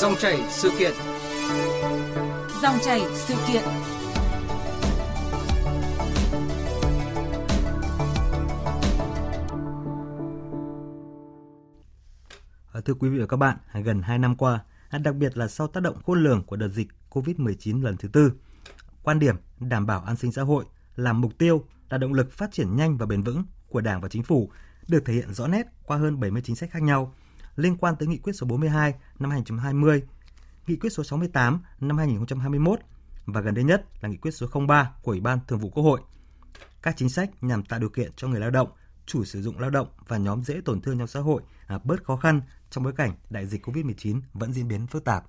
Dòng chảy sự kiện. Dòng chảy sự kiện. À, thưa quý vị và các bạn, gần 2 năm qua, à, đặc biệt là sau tác động khôn lường của đợt dịch COVID-19 lần thứ tư, quan điểm đảm bảo an sinh xã hội là mục tiêu, là động lực phát triển nhanh và bền vững của Đảng và Chính phủ được thể hiện rõ nét qua hơn 70 chính sách khác nhau liên quan tới nghị quyết số 42 năm 2020, nghị quyết số 68 năm 2021 và gần đây nhất là nghị quyết số 03 của Ủy ban Thường vụ Quốc hội. Các chính sách nhằm tạo điều kiện cho người lao động, chủ sử dụng lao động và nhóm dễ tổn thương trong xã hội à, bớt khó khăn trong bối cảnh đại dịch COVID-19 vẫn diễn biến phức tạp.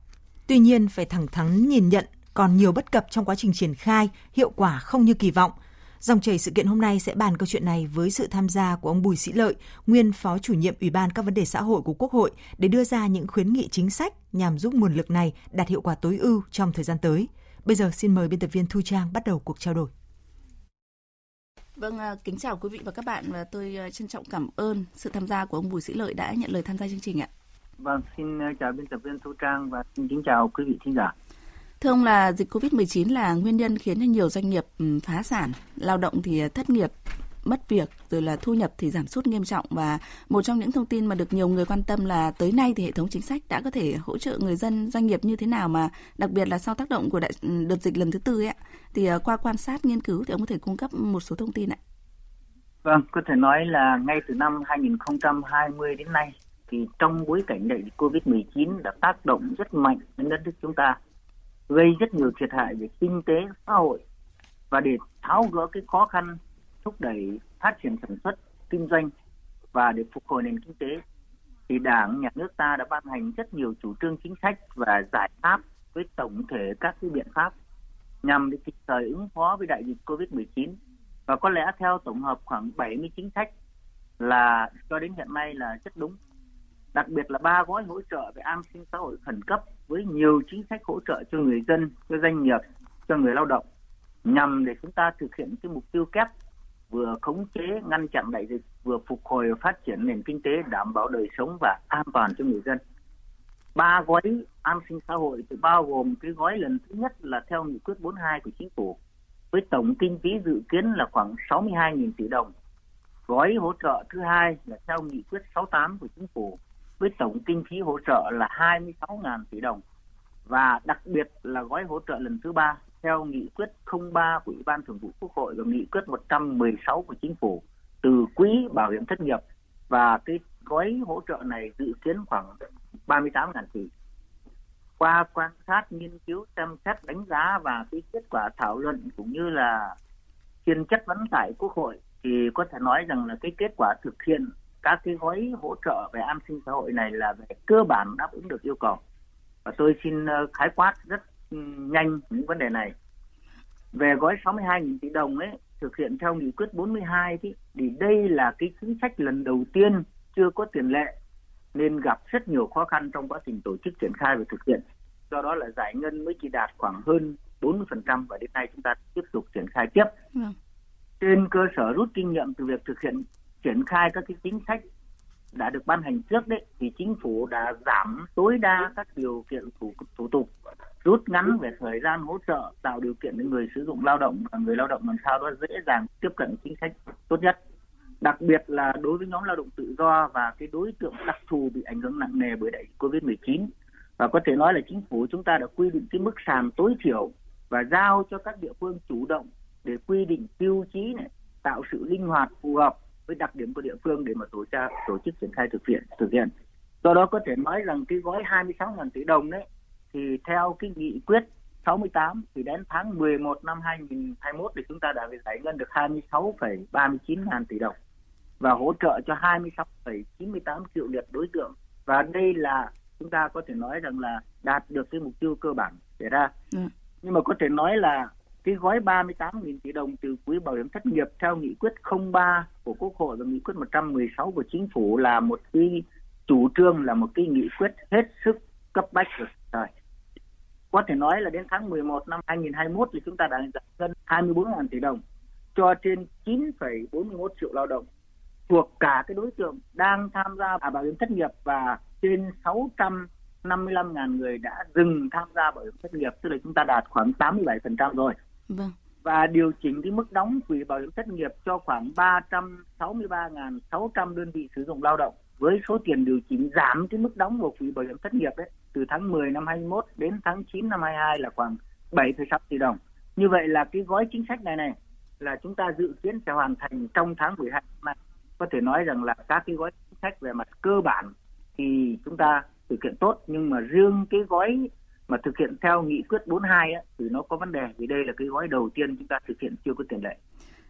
Tuy nhiên, phải thẳng thắn nhìn nhận còn nhiều bất cập trong quá trình triển khai, hiệu quả không như kỳ vọng – Dòng chảy sự kiện hôm nay sẽ bàn câu chuyện này với sự tham gia của ông Bùi Sĩ Lợi, nguyên phó chủ nhiệm Ủy ban các vấn đề xã hội của Quốc hội để đưa ra những khuyến nghị chính sách nhằm giúp nguồn lực này đạt hiệu quả tối ưu trong thời gian tới. Bây giờ xin mời biên tập viên Thu Trang bắt đầu cuộc trao đổi. Vâng, à, kính chào quý vị và các bạn và tôi à, trân trọng cảm ơn sự tham gia của ông Bùi Sĩ Lợi đã nhận lời tham gia chương trình ạ. Vâng, xin à, chào biên tập viên Thu Trang và xin kính chào quý vị thính giả. Thưa ông là dịch Covid-19 là nguyên nhân khiến cho nhiều doanh nghiệp ừ, phá sản, lao động thì thất nghiệp, mất việc rồi là thu nhập thì giảm sút nghiêm trọng. Và một trong những thông tin mà được nhiều người quan tâm là tới nay thì hệ thống chính sách đã có thể hỗ trợ người dân doanh nghiệp như thế nào mà đặc biệt là sau tác động của đại, ừ, đợt dịch lần thứ tư ấy thì ờ, qua quan sát nghiên cứu thì ông có thể cung cấp một số thông tin ạ. Vâng, có thể nói là ngay từ năm 2020 đến nay thì trong bối cảnh đại dịch Covid-19 đã tác động rất mạnh đến đất nước chúng ta gây rất nhiều thiệt hại về kinh tế, xã hội và để tháo gỡ cái khó khăn, thúc đẩy phát triển sản xuất, kinh doanh và để phục hồi nền kinh tế. Thì đảng, nhà nước ta đã ban hành rất nhiều chủ trương chính sách và giải pháp với tổng thể các cái biện pháp nhằm để kịp thời ứng phó với đại dịch Covid-19 và có lẽ theo tổng hợp khoảng 70 chính sách là cho đến hiện nay là rất đúng. Đặc biệt là ba gói hỗ trợ về an sinh xã hội khẩn cấp với nhiều chính sách hỗ trợ cho người dân, cho doanh nghiệp, cho người lao động nhằm để chúng ta thực hiện cái mục tiêu kép vừa khống chế ngăn chặn đại dịch vừa phục hồi và phát triển nền kinh tế đảm bảo đời sống và an toàn cho người dân. Ba gói an sinh xã hội thì bao gồm cái gói lần thứ nhất là theo nghị quyết 42 của chính phủ với tổng kinh phí dự kiến là khoảng 62.000 tỷ đồng. Gói hỗ trợ thứ hai là theo nghị quyết 68 của chính phủ với tổng kinh phí hỗ trợ là 26.000 tỷ đồng và đặc biệt là gói hỗ trợ lần thứ ba theo nghị quyết 03 của Ủy ban Thường vụ Quốc hội và nghị quyết 116 của Chính phủ từ quỹ bảo hiểm thất nghiệp và cái gói hỗ trợ này dự kiến khoảng 38.000 tỷ. Qua quan sát, nghiên cứu, xem xét, đánh giá và cái kết quả thảo luận cũng như là phiên chất vấn tại Quốc hội thì có thể nói rằng là cái kết quả thực hiện các cái gói hỗ trợ về an sinh xã hội này là về cơ bản đáp ứng được yêu cầu và tôi xin ờ, khái quát rất ừ, nhanh những vấn đề này về gói 62.000 tỷ đồng ấy thực hiện theo nghị quyết 42 thì, thì đây là cái chính sách lần đầu tiên chưa có tiền lệ nên gặp rất nhiều khó khăn trong quá trình tổ chức triển khai và thực hiện do đó là giải ngân mới chỉ đạt khoảng hơn 40% và đến nay chúng ta tiếp tục triển khai tiếp. Ừ. Trên cơ sở rút kinh nghiệm từ việc thực hiện triển khai các cái chính sách đã được ban hành trước đấy thì chính phủ đã giảm tối đa các điều kiện thủ, thủ tục rút ngắn về thời gian hỗ trợ tạo điều kiện để người sử dụng lao động và người lao động làm sao đó dễ dàng tiếp cận chính sách tốt nhất. Đặc biệt là đối với nhóm lao động tự do và cái đối tượng đặc thù bị ảnh hưởng nặng nề bởi đại dịch Covid-19 và có thể nói là chính phủ chúng ta đã quy định cái mức sàn tối thiểu và giao cho các địa phương chủ động để quy định tiêu chí này tạo sự linh hoạt phù hợp với đặc điểm của địa phương để mà tổ chức tổ chức triển khai thực hiện thực hiện. Do đó có thể nói rằng cái gói 26.000 tỷ đồng đấy thì theo cái nghị quyết 68 thì đến tháng 11 năm 2021 thì chúng ta đã giải ngân được 26,39 ngàn tỷ đồng và hỗ trợ cho 26,98 triệu lượt đối tượng. Và đây là chúng ta có thể nói rằng là đạt được cái mục tiêu cơ bản đề ra. Ừ. nhưng mà có thể nói là cái gói 38.000 tỷ đồng từ quỹ bảo hiểm thất nghiệp theo nghị quyết 03 của Quốc hội và nghị quyết 116 của chính phủ là một cái chủ trương là một cái nghị quyết hết sức cấp bách rồi. Có thể nói là đến tháng 11 năm 2021 thì chúng ta đã giải ngân 24.000 tỷ đồng cho trên 9,41 triệu lao động thuộc cả cái đối tượng đang tham gia bảo hiểm thất nghiệp và trên 600 55.000 người đã dừng tham gia bảo hiểm thất nghiệp, tức là chúng ta đạt khoảng 87% rồi. Vâng. Và điều chỉnh cái mức đóng quỹ bảo hiểm thất nghiệp cho khoảng 363.600 đơn vị sử dụng lao động với số tiền điều chỉnh giảm cái mức đóng của quỹ bảo hiểm thất nghiệp đấy từ tháng 10 năm 21 đến tháng 9 năm 22 là khoảng 7,6 tỷ đồng. Như vậy là cái gói chính sách này này là chúng ta dự kiến sẽ hoàn thành trong tháng 12 năm. Có thể nói rằng là các cái gói chính sách về mặt cơ bản thì chúng ta thực hiện tốt nhưng mà riêng cái gói mà thực hiện theo nghị quyết 42 á, thì nó có vấn đề vì đây là cái gói đầu tiên chúng ta thực hiện chưa có tiền lệ.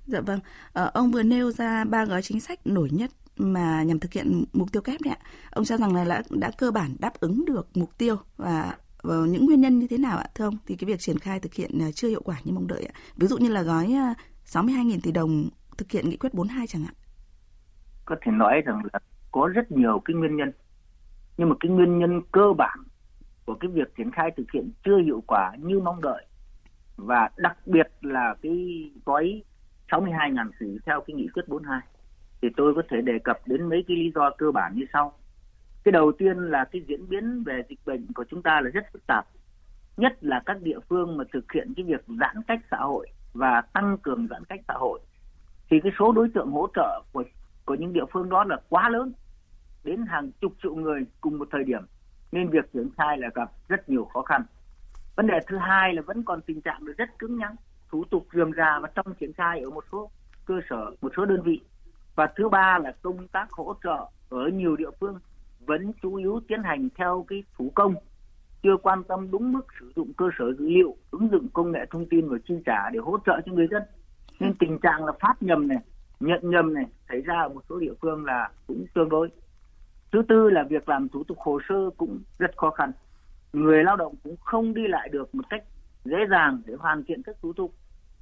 Dạ vâng, à, ông vừa nêu ra ba gói chính sách nổi nhất mà nhằm thực hiện mục tiêu kép đấy ạ. Ông cho rằng là đã, đã cơ bản đáp ứng được mục tiêu và và những nguyên nhân như thế nào ạ thưa ông? Thì cái việc triển khai thực hiện à, chưa hiệu quả như mong đợi ạ. Ví dụ như là gói 62.000 à, tỷ đồng thực hiện nghị quyết 42 chẳng hạn. Có thể nói rằng là có rất nhiều cái nguyên nhân. Nhưng mà cái nguyên nhân cơ bản của cái việc triển khai thực hiện chưa hiệu quả như mong đợi. Và đặc biệt là cái gói 62.000 tỷ theo cái nghị quyết 42 thì tôi có thể đề cập đến mấy cái lý do cơ bản như sau. Cái đầu tiên là cái diễn biến về dịch bệnh của chúng ta là rất phức tạp. Nhất là các địa phương mà thực hiện cái việc giãn cách xã hội và tăng cường giãn cách xã hội. Thì cái số đối tượng hỗ trợ của của những địa phương đó là quá lớn. Đến hàng chục triệu người cùng một thời điểm nên việc triển khai là gặp rất nhiều khó khăn. Vấn đề thứ hai là vẫn còn tình trạng rất cứng nhắc, thủ tục rườm rà và trong triển khai ở một số cơ sở, một số đơn vị. Và thứ ba là công tác hỗ trợ ở nhiều địa phương vẫn chủ yếu tiến hành theo cái thủ công, chưa quan tâm đúng mức sử dụng cơ sở dữ liệu, ứng dụng công nghệ thông tin và chi trả để hỗ trợ cho người dân. Nên tình trạng là phát nhầm này, nhận nhầm này xảy ra ở một số địa phương là cũng tương đối thứ tư là việc làm thủ tục hồ sơ cũng rất khó khăn. Người lao động cũng không đi lại được một cách dễ dàng để hoàn thiện các thủ tục.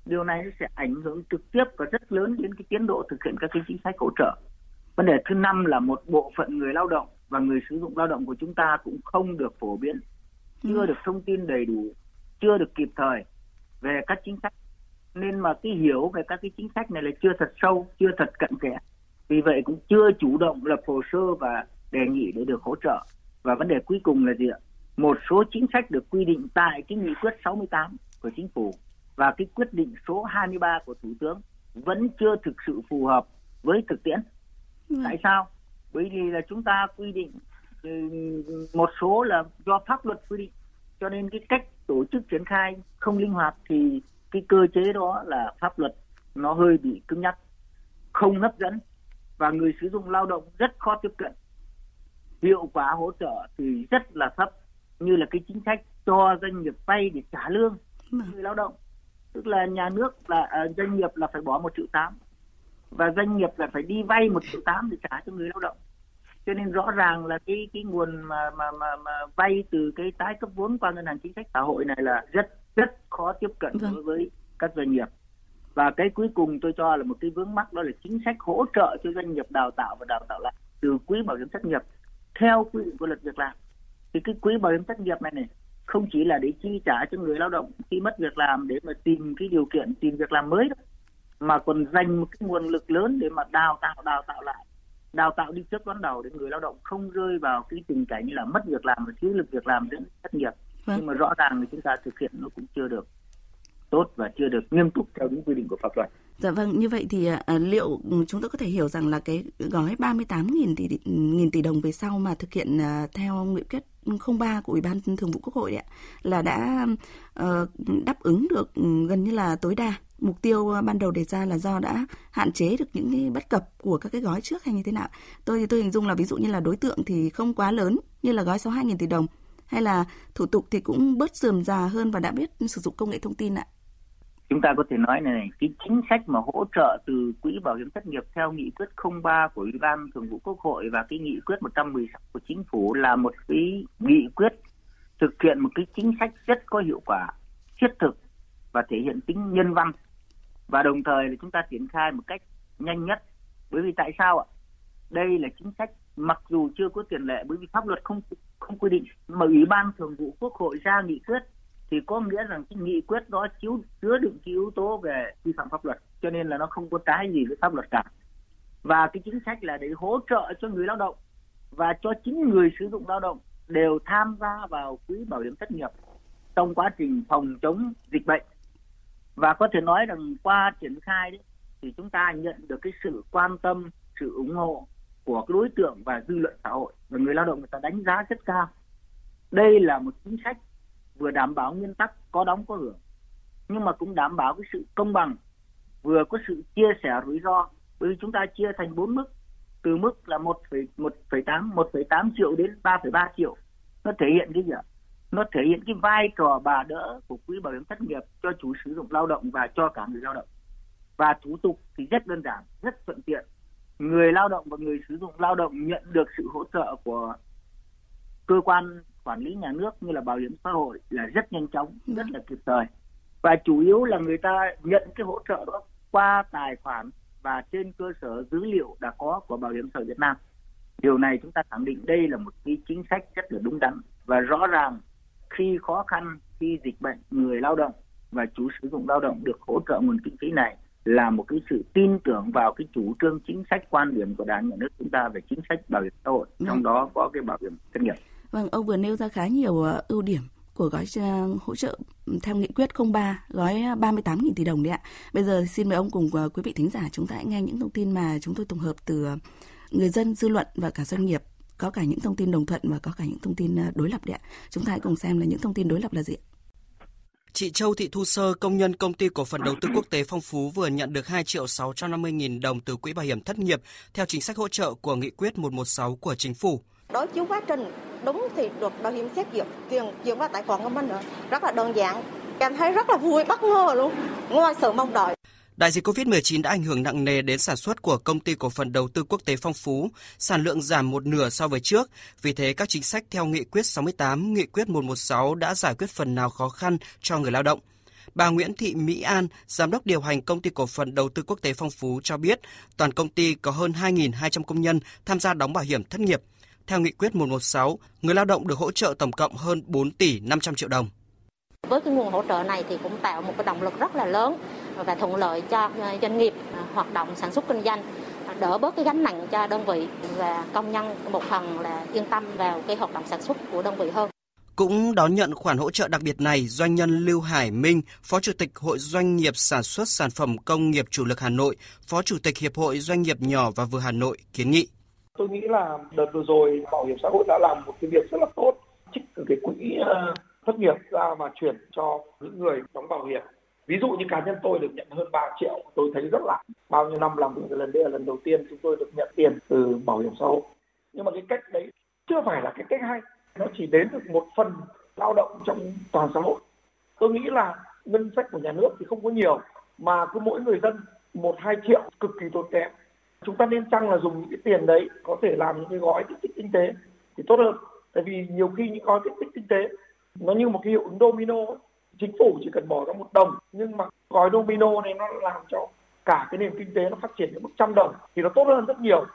Điều này sẽ ảnh hưởng trực tiếp và rất lớn đến cái tiến độ thực hiện các cái chính sách hỗ trợ. Vấn đề thứ năm là một bộ phận người lao động và người sử dụng lao động của chúng ta cũng không được phổ biến chưa ừ. được thông tin đầy đủ chưa được kịp thời về các chính sách. Nên mà cái hiểu về các cái chính sách này là chưa thật sâu chưa thật cận kẽ. Vì vậy cũng chưa chủ động lập hồ sơ và đề nghị để được hỗ trợ. Và vấn đề cuối cùng là gì ạ? Một số chính sách được quy định tại cái nghị quyết 68 của chính phủ và cái quyết định số 23 của thủ tướng vẫn chưa thực sự phù hợp với thực tiễn. Ừ. tại sao? Bởi vì là chúng ta quy định ừ, một số là do pháp luật quy định cho nên cái cách tổ chức triển khai không linh hoạt thì cái cơ chế đó là pháp luật nó hơi bị cứng nhắc không hấp dẫn và người sử dụng lao động rất khó tiếp cận hiệu quả hỗ trợ thì rất là thấp như là cái chính sách cho doanh nghiệp vay để trả lương vâng. người lao động tức là nhà nước là à, doanh nghiệp là phải bỏ một triệu tám và doanh nghiệp là phải đi vay một triệu tám để trả cho người lao động cho nên rõ ràng là cái cái nguồn mà mà mà, mà vay từ cái tái cấp vốn qua ngân hàng chính sách xã hội này là rất rất khó tiếp cận vâng. đối với các doanh nghiệp và cái cuối cùng tôi cho là một cái vướng mắc đó là chính sách hỗ trợ cho doanh nghiệp đào tạo và đào tạo lại từ quỹ bảo hiểm thất nghiệp theo quy định của luật việc làm thì cái quỹ bảo hiểm thất nghiệp này này không chỉ là để chi trả cho người lao động khi mất việc làm để mà tìm cái điều kiện tìm việc làm mới đó mà còn dành một cái nguồn lực lớn để mà đào tạo đào tạo lại đào tạo đi trước đón đầu để người lao động không rơi vào cái tình cảnh là mất việc làm và thiếu lực việc làm dẫn thất nghiệp vâng. nhưng mà rõ ràng là chúng ta thực hiện nó cũng chưa được tốt và chưa được nghiêm túc theo đúng quy định của pháp luật. Dạ vâng, như vậy thì à, liệu chúng tôi có thể hiểu rằng là cái gói 38.000 tỷ nghìn tỷ đồng về sau mà thực hiện à, theo nghị quyết 03 của Ủy ban Thường vụ Quốc hội ạ là đã uh, đáp ứng được gần như là tối đa mục tiêu ban đầu đề ra là do đã hạn chế được những cái bất cập của các cái gói trước hay như thế nào? Tôi thì tôi hình dung là ví dụ như là đối tượng thì không quá lớn như là gói 62.000 tỷ đồng hay là thủ tục thì cũng bớt dườm già hơn và đã biết sử dụng công nghệ thông tin ạ? Chúng ta có thể nói này, cái chính sách mà hỗ trợ từ quỹ bảo hiểm thất nghiệp theo nghị quyết 03 của ủy ban thường vụ quốc hội và cái nghị quyết 116 của chính phủ là một cái nghị quyết thực hiện một cái chính sách rất có hiệu quả, thiết thực và thể hiện tính nhân văn. Và đồng thời là chúng ta triển khai một cách nhanh nhất. Bởi vì tại sao ạ? Đây là chính sách mặc dù chưa có tiền lệ, bởi vì pháp luật không không quy định, mà ủy ban thường vụ quốc hội ra nghị quyết thì có nghĩa rằng cái nghị quyết đó chiếu, chứa đựng cái yếu tố về vi phạm pháp luật, cho nên là nó không có trái gì với pháp luật cả. Và cái chính sách là để hỗ trợ cho người lao động và cho chính người sử dụng lao động đều tham gia vào quỹ bảo hiểm thất nghiệp trong quá trình phòng chống dịch bệnh. Và có thể nói rằng qua triển khai đấy, thì chúng ta nhận được cái sự quan tâm, sự ủng hộ của cái đối tượng và dư luận xã hội và người lao động người ta đánh giá rất cao. Đây là một chính sách vừa đảm bảo nguyên tắc có đóng có hưởng, nhưng mà cũng đảm bảo cái sự công bằng, vừa có sự chia sẻ rủi ro. Bởi vì chúng ta chia thành bốn mức, từ mức là một một phẩy tám, một phẩy tám triệu đến ba phẩy ba triệu. Nó thể hiện cái gì ạ? Nó thể hiện cái vai trò bà đỡ của quỹ bảo hiểm thất nghiệp cho chủ sử dụng lao động và cho cả người lao động. Và thủ tục thì rất đơn giản, rất thuận tiện. Người lao động và người sử dụng lao động nhận được sự hỗ trợ của cơ quan quản lý nhà nước như là bảo hiểm xã hội là rất nhanh chóng rất là kịp thời và chủ yếu là người ta nhận cái hỗ trợ đó qua tài khoản và trên cơ sở dữ liệu đã có của bảo hiểm xã hội Việt Nam điều này chúng ta khẳng định đây là một cái chính sách rất là đúng đắn và rõ ràng khi khó khăn khi dịch bệnh người lao động và chủ sử dụng lao động được hỗ trợ nguồn kinh phí này là một cái sự tin tưởng vào cái chủ trương chính sách quan điểm của đảng nhà nước chúng ta về chính sách bảo hiểm xã hội trong vâng. đó có cái bảo hiểm thất nghiệp. Vâng, ông vừa nêu ra khá nhiều ờ, ưu điểm của gói ờ, hỗ trợ theo nghị quyết 03 gói ờ, 38.000 tỷ đồng đấy ạ. Bây giờ xin mời ông cùng quý vị thính giả chúng ta hãy nghe những thông tin mà chúng tôi tổng hợp từ người dân, dư luận và cả doanh nghiệp có cả những thông tin đồng thuận và có cả những thông tin đối lập đấy ạ. Chúng ta hãy cùng xem là những thông tin đối lập là gì. Chị Châu Thị Thu Sơ, công nhân công ty cổ phần đầu tư quốc tế Phong Phú vừa nhận được 2 triệu 650 nghìn đồng từ quỹ bảo hiểm thất nghiệp theo chính sách hỗ trợ của nghị quyết 116 của chính phủ. Đối chiếu quá trình đúng thì được bảo hiểm xét duyệt tiền chuyển vào tài khoản của mình rất là đơn giản. cảm thấy rất là vui bất ngờ luôn, ngoài sự mong đợi. Đại dịch COVID-19 đã ảnh hưởng nặng nề đến sản xuất của công ty cổ phần đầu tư quốc tế Phong Phú, sản lượng giảm một nửa so với trước. Vì thế, các chính sách theo Nghị quyết 68, Nghị quyết 116 đã giải quyết phần nào khó khăn cho người lao động. Bà Nguyễn Thị Mỹ An, giám đốc điều hành công ty cổ phần đầu tư quốc tế Phong Phú cho biết, toàn công ty có hơn 2.200 công nhân tham gia đóng bảo hiểm thất nghiệp. Theo nghị quyết 116, người lao động được hỗ trợ tổng cộng hơn 4 tỷ 500 triệu đồng. Với cái nguồn hỗ trợ này thì cũng tạo một cái động lực rất là lớn và thuận lợi cho ờ, doanh nghiệp ờ, hoạt động sản xuất kinh doanh đỡ bớt cái gánh nặng cho đơn vị và công nhân một phần là yên tâm vào cái hoạt động sản xuất của đơn vị hơn. Cũng đón nhận khoản hỗ trợ đặc biệt này, doanh nhân Lưu Hải Minh, Phó Chủ tịch Hội Doanh nghiệp Sản xuất Sản phẩm Công nghiệp Chủ lực Hà Nội, Phó Chủ tịch Hiệp hội Doanh nghiệp nhỏ và vừa Hà Nội kiến nghị. Tôi nghĩ là đợt vừa rồi Bảo hiểm xã hội đã làm một cái việc rất là tốt, trích từ cái quỹ ờ, thất nghiệp ra và chuyển cho những người đóng bảo hiểm. Ví dụ như cá nhân tôi được nhận hơn 3 triệu tôi thấy rất là bao nhiêu năm làm việc lần đây là lần đầu tiên chúng tôi được nhận tiền từ bảo hiểm xã hội. Nhưng mà cái cách đấy chưa phải là cái cách hay nó chỉ đến được một phần lao động trong toàn xã hội. Tôi nghĩ là ngân sách của nhà nước thì không có nhiều mà cứ mỗi người dân một hai triệu cực kỳ tốn kém chúng ta nên chăng là dùng những cái tiền đấy có thể làm những cái gói kích thích kinh tế thì tốt hơn. Tại vì nhiều khi những gói kích thích kinh tế, nó như một cái hiệu ứng domino chính phủ chỉ cần bỏ ra một đồng, nhưng mà gói domino này nó làm cho cả cái nền kinh tế nó phát triển đến mức trăm đồng thì nó tốt hơn rất nhiều.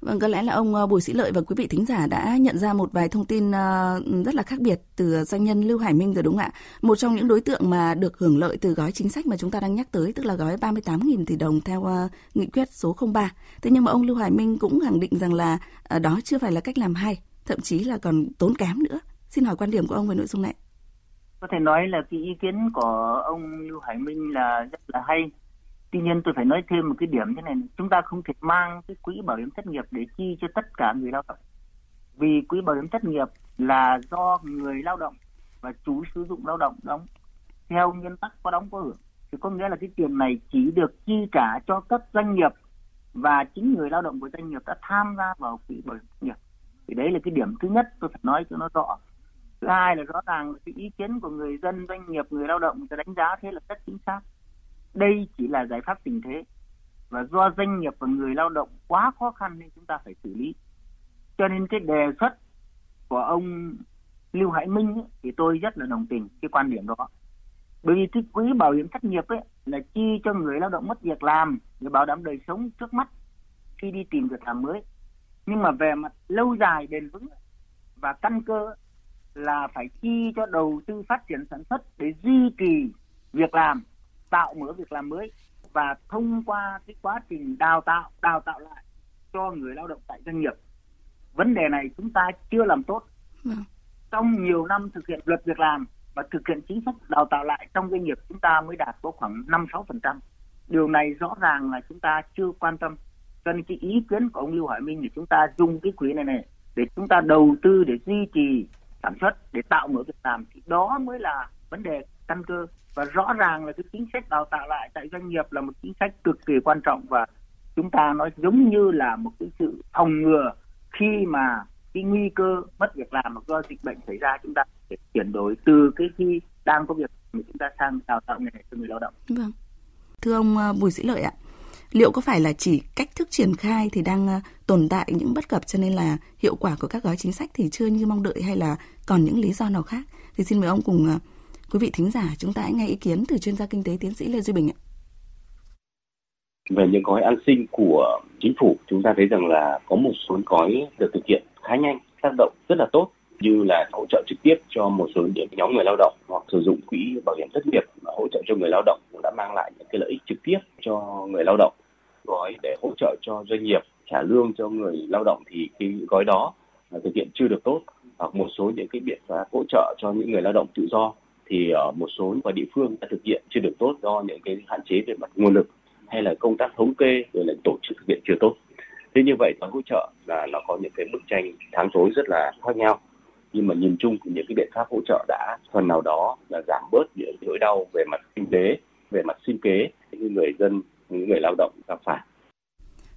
Vâng, có lẽ là ông ờ, Bùi Sĩ Lợi và quý vị thính giả đã nhận ra một vài thông tin ờ, rất là khác biệt từ doanh nhân Lưu Hải Minh rồi đúng không ạ? Một trong những đối tượng mà được hưởng lợi từ gói chính sách mà chúng ta đang nhắc tới, tức là gói 38.000 tỷ đồng theo ờ, nghị quyết số 03. Thế nhưng mà ông Lưu Hải Minh cũng khẳng định rằng là đó chưa phải là cách làm hay, thậm chí là còn tốn kém nữa. Xin hỏi quan điểm của ông về nội dung này có thể nói là cái ý kiến của ông Lưu Hải Minh là rất là hay. Tuy nhiên tôi phải nói thêm một cái điểm thế này, chúng ta không thể mang cái quỹ bảo hiểm thất nghiệp để chi cho tất cả người lao động. Vì quỹ bảo hiểm thất nghiệp là do người lao động và chủ sử dụng lao động đóng theo nguyên tắc có đóng có hưởng. Thì có nghĩa là cái tiền này chỉ được chi trả cho các doanh nghiệp và chính người lao động của doanh nghiệp đã tham gia vào quỹ bảo hiểm thất nghiệp. Thì đấy là cái điểm thứ nhất tôi phải nói cho nó rõ thứ hai là rõ ràng cái ý kiến của người dân doanh nghiệp người lao động người ta đánh giá thế là rất chính xác đây chỉ là giải pháp tình thế. Và do doanh nghiệp và người lao động quá khó khăn nên chúng ta phải xử lý. Cho nên cái đề xuất của ông Lưu Hải Minh ấy, thì tôi rất là đồng tình cái quan điểm đó. Bởi vì cái quỹ bảo hiểm thất nghiệp ấy là chi cho người lao động mất việc làm để bảo đảm đời sống trước mắt khi đi tìm việc làm mới. Nhưng mà về mặt lâu dài bền vững và căn cơ là phải chi cho đầu tư phát triển sản xuất để duy trì việc làm tạo mở việc làm mới và thông qua cái quá trình đào tạo đào tạo lại cho người lao động tại doanh nghiệp vấn đề này chúng ta chưa làm tốt. Vâng. Trong nhiều năm thực hiện luật việc làm và thực hiện chính sách đào tạo lại trong doanh nghiệp chúng ta mới đạt có khoảng 5-6%. Điều này rõ ràng là chúng ta chưa quan tâm. Cho nên cái ý kiến của ông Lưu Hải Minh thì chúng ta dùng cái quỹ này này để chúng ta đầu tư để duy trì sản xuất để tạo mở việc làm thì đó mới là vấn đề căn cơ và rõ ràng là cái chính sách đào tạo lại tại doanh nghiệp là một chính sách cực kỳ quan trọng và chúng ta nói giống như là một cái sự phòng ngừa khi mà cái nguy cơ mất việc làm do dịch bệnh xảy ra chúng ta để chuyển đổi từ cái khi đang có việc mà chúng ta sang đào tạo nghề cho người lao động. Vâng. Thưa ông à, Bùi Sĩ Lợi ạ, liệu có phải là chỉ cách thức triển khai thì đang à, tồn tại những bất cập cho nên là hiệu quả của các gói chính sách thì chưa như mong đợi hay là còn những lý do nào khác? Thì xin mời ông cùng à, quý vị thính giả chúng ta hãy nghe ý kiến từ chuyên gia kinh tế tiến sĩ Lê Duy Bình ạ. Về những gói an sinh của chính phủ, chúng ta thấy rằng là có một số gói được thực hiện khá nhanh, tác động rất là tốt như là hỗ trợ trực tiếp cho một số những nhóm người lao động hoặc sử dụng quỹ bảo hiểm thất nghiệp hỗ trợ cho người lao động cũng đã mang lại những cái lợi ích trực tiếp cho người lao động gói để hỗ trợ cho doanh nghiệp trả lương cho người lao động thì cái gói đó thực hiện chưa được tốt hoặc một số những cái biện pháp hỗ trợ cho những người lao động tự do thì ở một số và địa phương đã thực hiện chưa được tốt do những cái hạn chế về mặt nguồn lực hay là công tác thống kê rồi là tổ chức thực hiện chưa tốt. Thế như vậy gói hỗ trợ là nó có những cái bức tranh tháng tối rất là khác nhau. Nhưng mà nhìn chung thì những cái biện pháp hỗ trợ đã phần nào đó là giảm bớt những nỗi đau về mặt kinh tế về mặt sinh kế những người dân những người lao động gặp phải.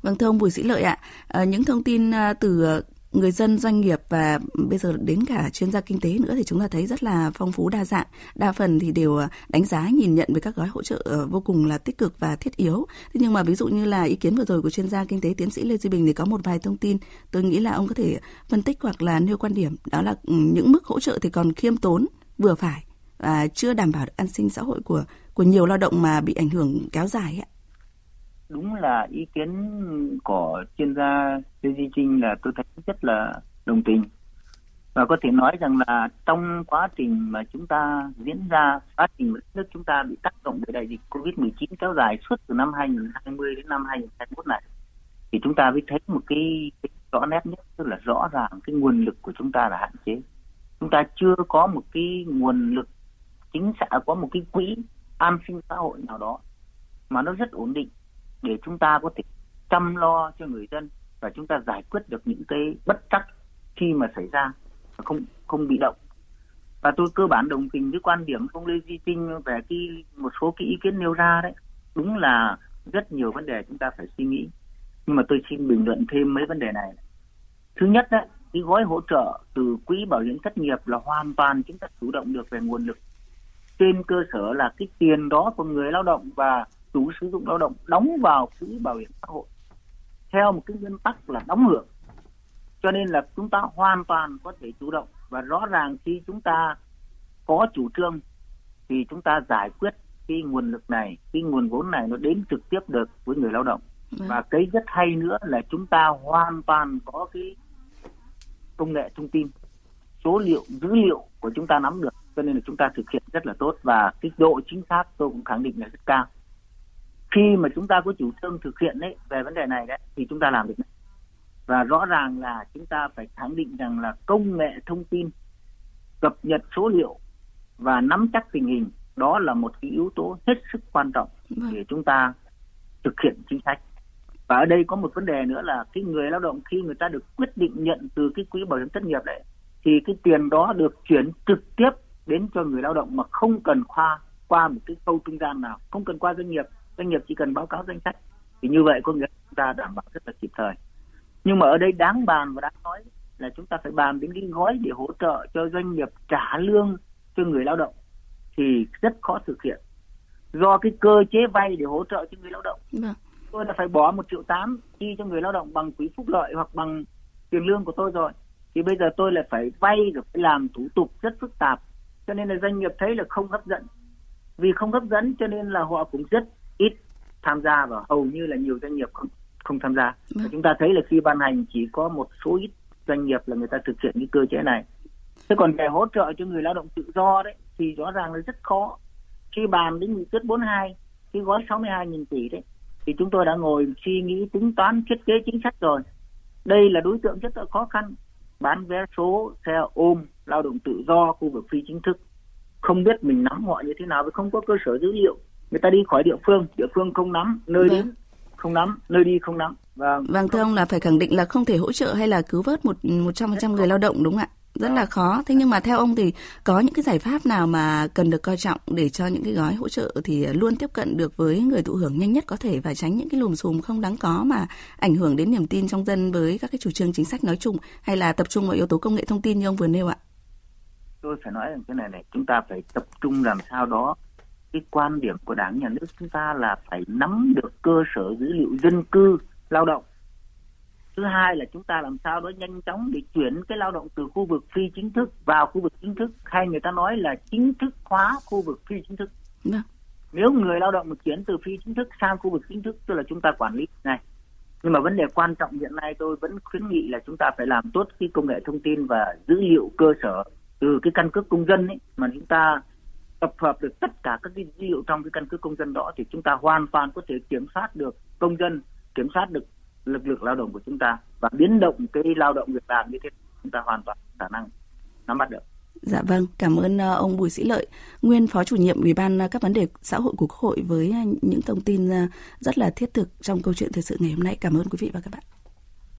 Vâng thưa ông Bùi Sĩ Lợi ạ, à, những thông tin ờ, từ ờ, người dân, doanh nghiệp và bây giờ đến cả chuyên gia kinh tế nữa thì chúng ta thấy rất là phong phú, đa dạng, đa phần thì đều ờ, đánh giá, nhìn nhận về các gói hỗ trợ ờ, vô cùng là tích cực và thiết yếu. Thế nhưng mà ví dụ như là ý kiến vừa rồi của chuyên gia kinh tế tiến sĩ lê duy bình thì có một vài thông tin tôi nghĩ là ông có thể phân tích hoặc là nêu quan điểm, đó là ừ, những mức hỗ trợ thì còn khiêm tốn, vừa phải và chưa đảm bảo được an sinh xã hội của của nhiều lao động mà bị ảnh hưởng kéo dài ạ đúng là ý kiến của chuyên gia Lê Duy Trinh là tôi thấy rất là đồng tình. Và có thể nói rằng là trong quá trình mà chúng ta diễn ra quá trình đất nước chúng ta bị tác động bởi đại dịch Covid-19 kéo dài suốt từ năm 2020 đến năm 2021 này thì chúng ta mới thấy một cái, cái rõ nét nhất tức là rõ ràng cái nguồn lực của chúng ta là hạn chế. Chúng ta chưa có một cái nguồn lực chính xã có một cái quỹ an sinh xã hội nào đó mà nó rất ổn định để chúng ta có thể chăm lo cho người dân và chúng ta giải quyết được những cái bất trắc khi mà xảy ra và không không bị động. Và tôi cơ bản đồng tình với quan điểm của ông Lê Duy Trinh về cái một số cái ý kiến nêu ra đấy. Đúng là rất nhiều vấn đề chúng ta phải suy nghĩ. Nhưng mà tôi xin bình luận thêm mấy vấn đề này. Thứ nhất đấy, cái gói hỗ trợ từ quỹ bảo hiểm thất nghiệp là hoàn toàn chúng ta chủ động được về nguồn lực. Trên cơ sở là cái tiền đó của người lao động và chủ sử dụng lao động đóng vào quỹ bảo hiểm xã hội. Theo một cái nguyên tắc là đóng hưởng. Cho nên là chúng ta hoàn toàn có thể chủ động. Và rõ ràng khi chúng ta có chủ trương thì chúng ta giải quyết cái nguồn lực này cái nguồn vốn này nó đến trực tiếp được với người lao động. Ừ. và cái rất hay nữa là chúng ta hoàn toàn có cái công nghệ thông tin số liệu dữ liệu của chúng ta nắm được. Cho nên là chúng ta thực hiện rất là tốt. Và cái độ chính xác tôi cũng khẳng định là rất cao khi mà chúng ta có chủ trương thực hiện đấy về vấn đề này đấy thì chúng ta làm được và rõ ràng là chúng ta phải khẳng định rằng là công nghệ thông tin cập nhật số liệu và nắm chắc tình hình đó là một cái yếu tố hết sức quan trọng vâng. để chúng ta thực hiện chính sách. Và ở đây có một vấn đề nữa là cái người lao động khi người ta được quyết định nhận từ cái quỹ bảo hiểm thất nghiệp đấy thì cái tiền đó được chuyển trực tiếp đến cho người lao động mà không cần qua qua một cái khâu trung gian nào không cần qua doanh nghiệp doanh nghiệp chỉ cần báo cáo danh sách. Thì như vậy có nghĩa chúng ta đảm bảo rất là kịp thời. Nhưng mà ở đây đáng bàn và đáng nói là chúng ta phải bàn đến cái gói để hỗ trợ cho doanh nghiệp trả lương cho người lao động thì rất khó thực hiện. Do cái cơ chế vay để hỗ trợ cho người lao động. Vâng. tôi đã phải bỏ một triệu tám chi cho người lao động bằng quỹ phúc lợi hoặc bằng tiền lương của tôi rồi. Thì bây giờ tôi lại phải vay rồi phải làm thủ tục rất phức tạp. Cho nên là doanh nghiệp thấy là không hấp dẫn. Vì không hấp dẫn cho nên là họ cũng rất ít tham gia và hầu như là nhiều doanh nghiệp không không tham gia. Và chúng ta thấy là khi ban hành chỉ có một số ít doanh nghiệp là người ta thực hiện cái cơ chế này. Thế còn về hỗ trợ cho người lao động tự do đấy thì rõ ràng là rất khó. Khi bàn đến nghị quyết 42, cái gói 62 nghìn tỷ đấy thì chúng tôi đã ngồi suy nghĩ tính toán thiết kế chính sách rồi. đây là đối tượng rất là khó khăn bán vé số xe ôm lao động tự do khu vực phi chính thức không biết mình nắm họ như thế nào vì không có cơ sở dữ liệu người ta đi khỏi địa phương địa phương không nắm nơi vâng. đến không nắm nơi đi không nắm. Vâng. Vâng thưa ông là phải khẳng định là không thể hỗ trợ hay là cứu vớt một một trăm phần trăm người lao động đúng không ạ? Rất là khó. Thế nhưng mà theo ông thì có những cái giải pháp nào mà cần được coi trọng để cho những cái gói hỗ trợ thì luôn tiếp cận được với người thụ hưởng nhanh nhất có thể và tránh những cái lùm xùm không đáng có mà ảnh hưởng đến niềm tin trong dân với các cái chủ trương chính sách nói chung hay là tập trung vào yếu tố công nghệ thông tin như ông vừa nêu ạ? Tôi phải nói rằng cái này này chúng ta phải tập trung làm sao đó cái quan điểm của đảng nhà nước chúng ta là phải nắm được cơ sở dữ liệu dân cư lao động thứ hai là chúng ta làm sao đó nhanh chóng để chuyển cái lao động từ khu vực phi chính thức vào khu vực chính thức hay người ta nói là chính thức hóa khu vực phi chính thức Được. Vâng. nếu người lao động mà chuyển từ phi chính thức sang khu vực chính thức tức là chúng ta quản lý này nhưng mà vấn đề quan trọng hiện nay tôi vẫn khuyến nghị là chúng ta phải làm tốt cái công nghệ thông tin và dữ liệu cơ sở từ cái căn cước công dân ấy mà chúng ta tập hợp được tất cả các cái dữ liệu trong cái căn cước công dân đó thì chúng ta hoàn toàn có thể kiểm soát được công dân kiểm soát được lực lượng lao động của chúng ta và biến động cái lao động việc làm như thế chúng ta hoàn toàn khả năng nắm bắt được. Dạ vâng, cảm ơn ờ, ông Bùi Sĩ Lợi, nguyên phó chủ nhiệm Ủy ban ờ, các vấn đề xã hội của Quốc hội với ờ, những thông tin rất là thiết thực trong câu chuyện thời sự ngày hôm nay. Cảm ơn quý vị và các bạn.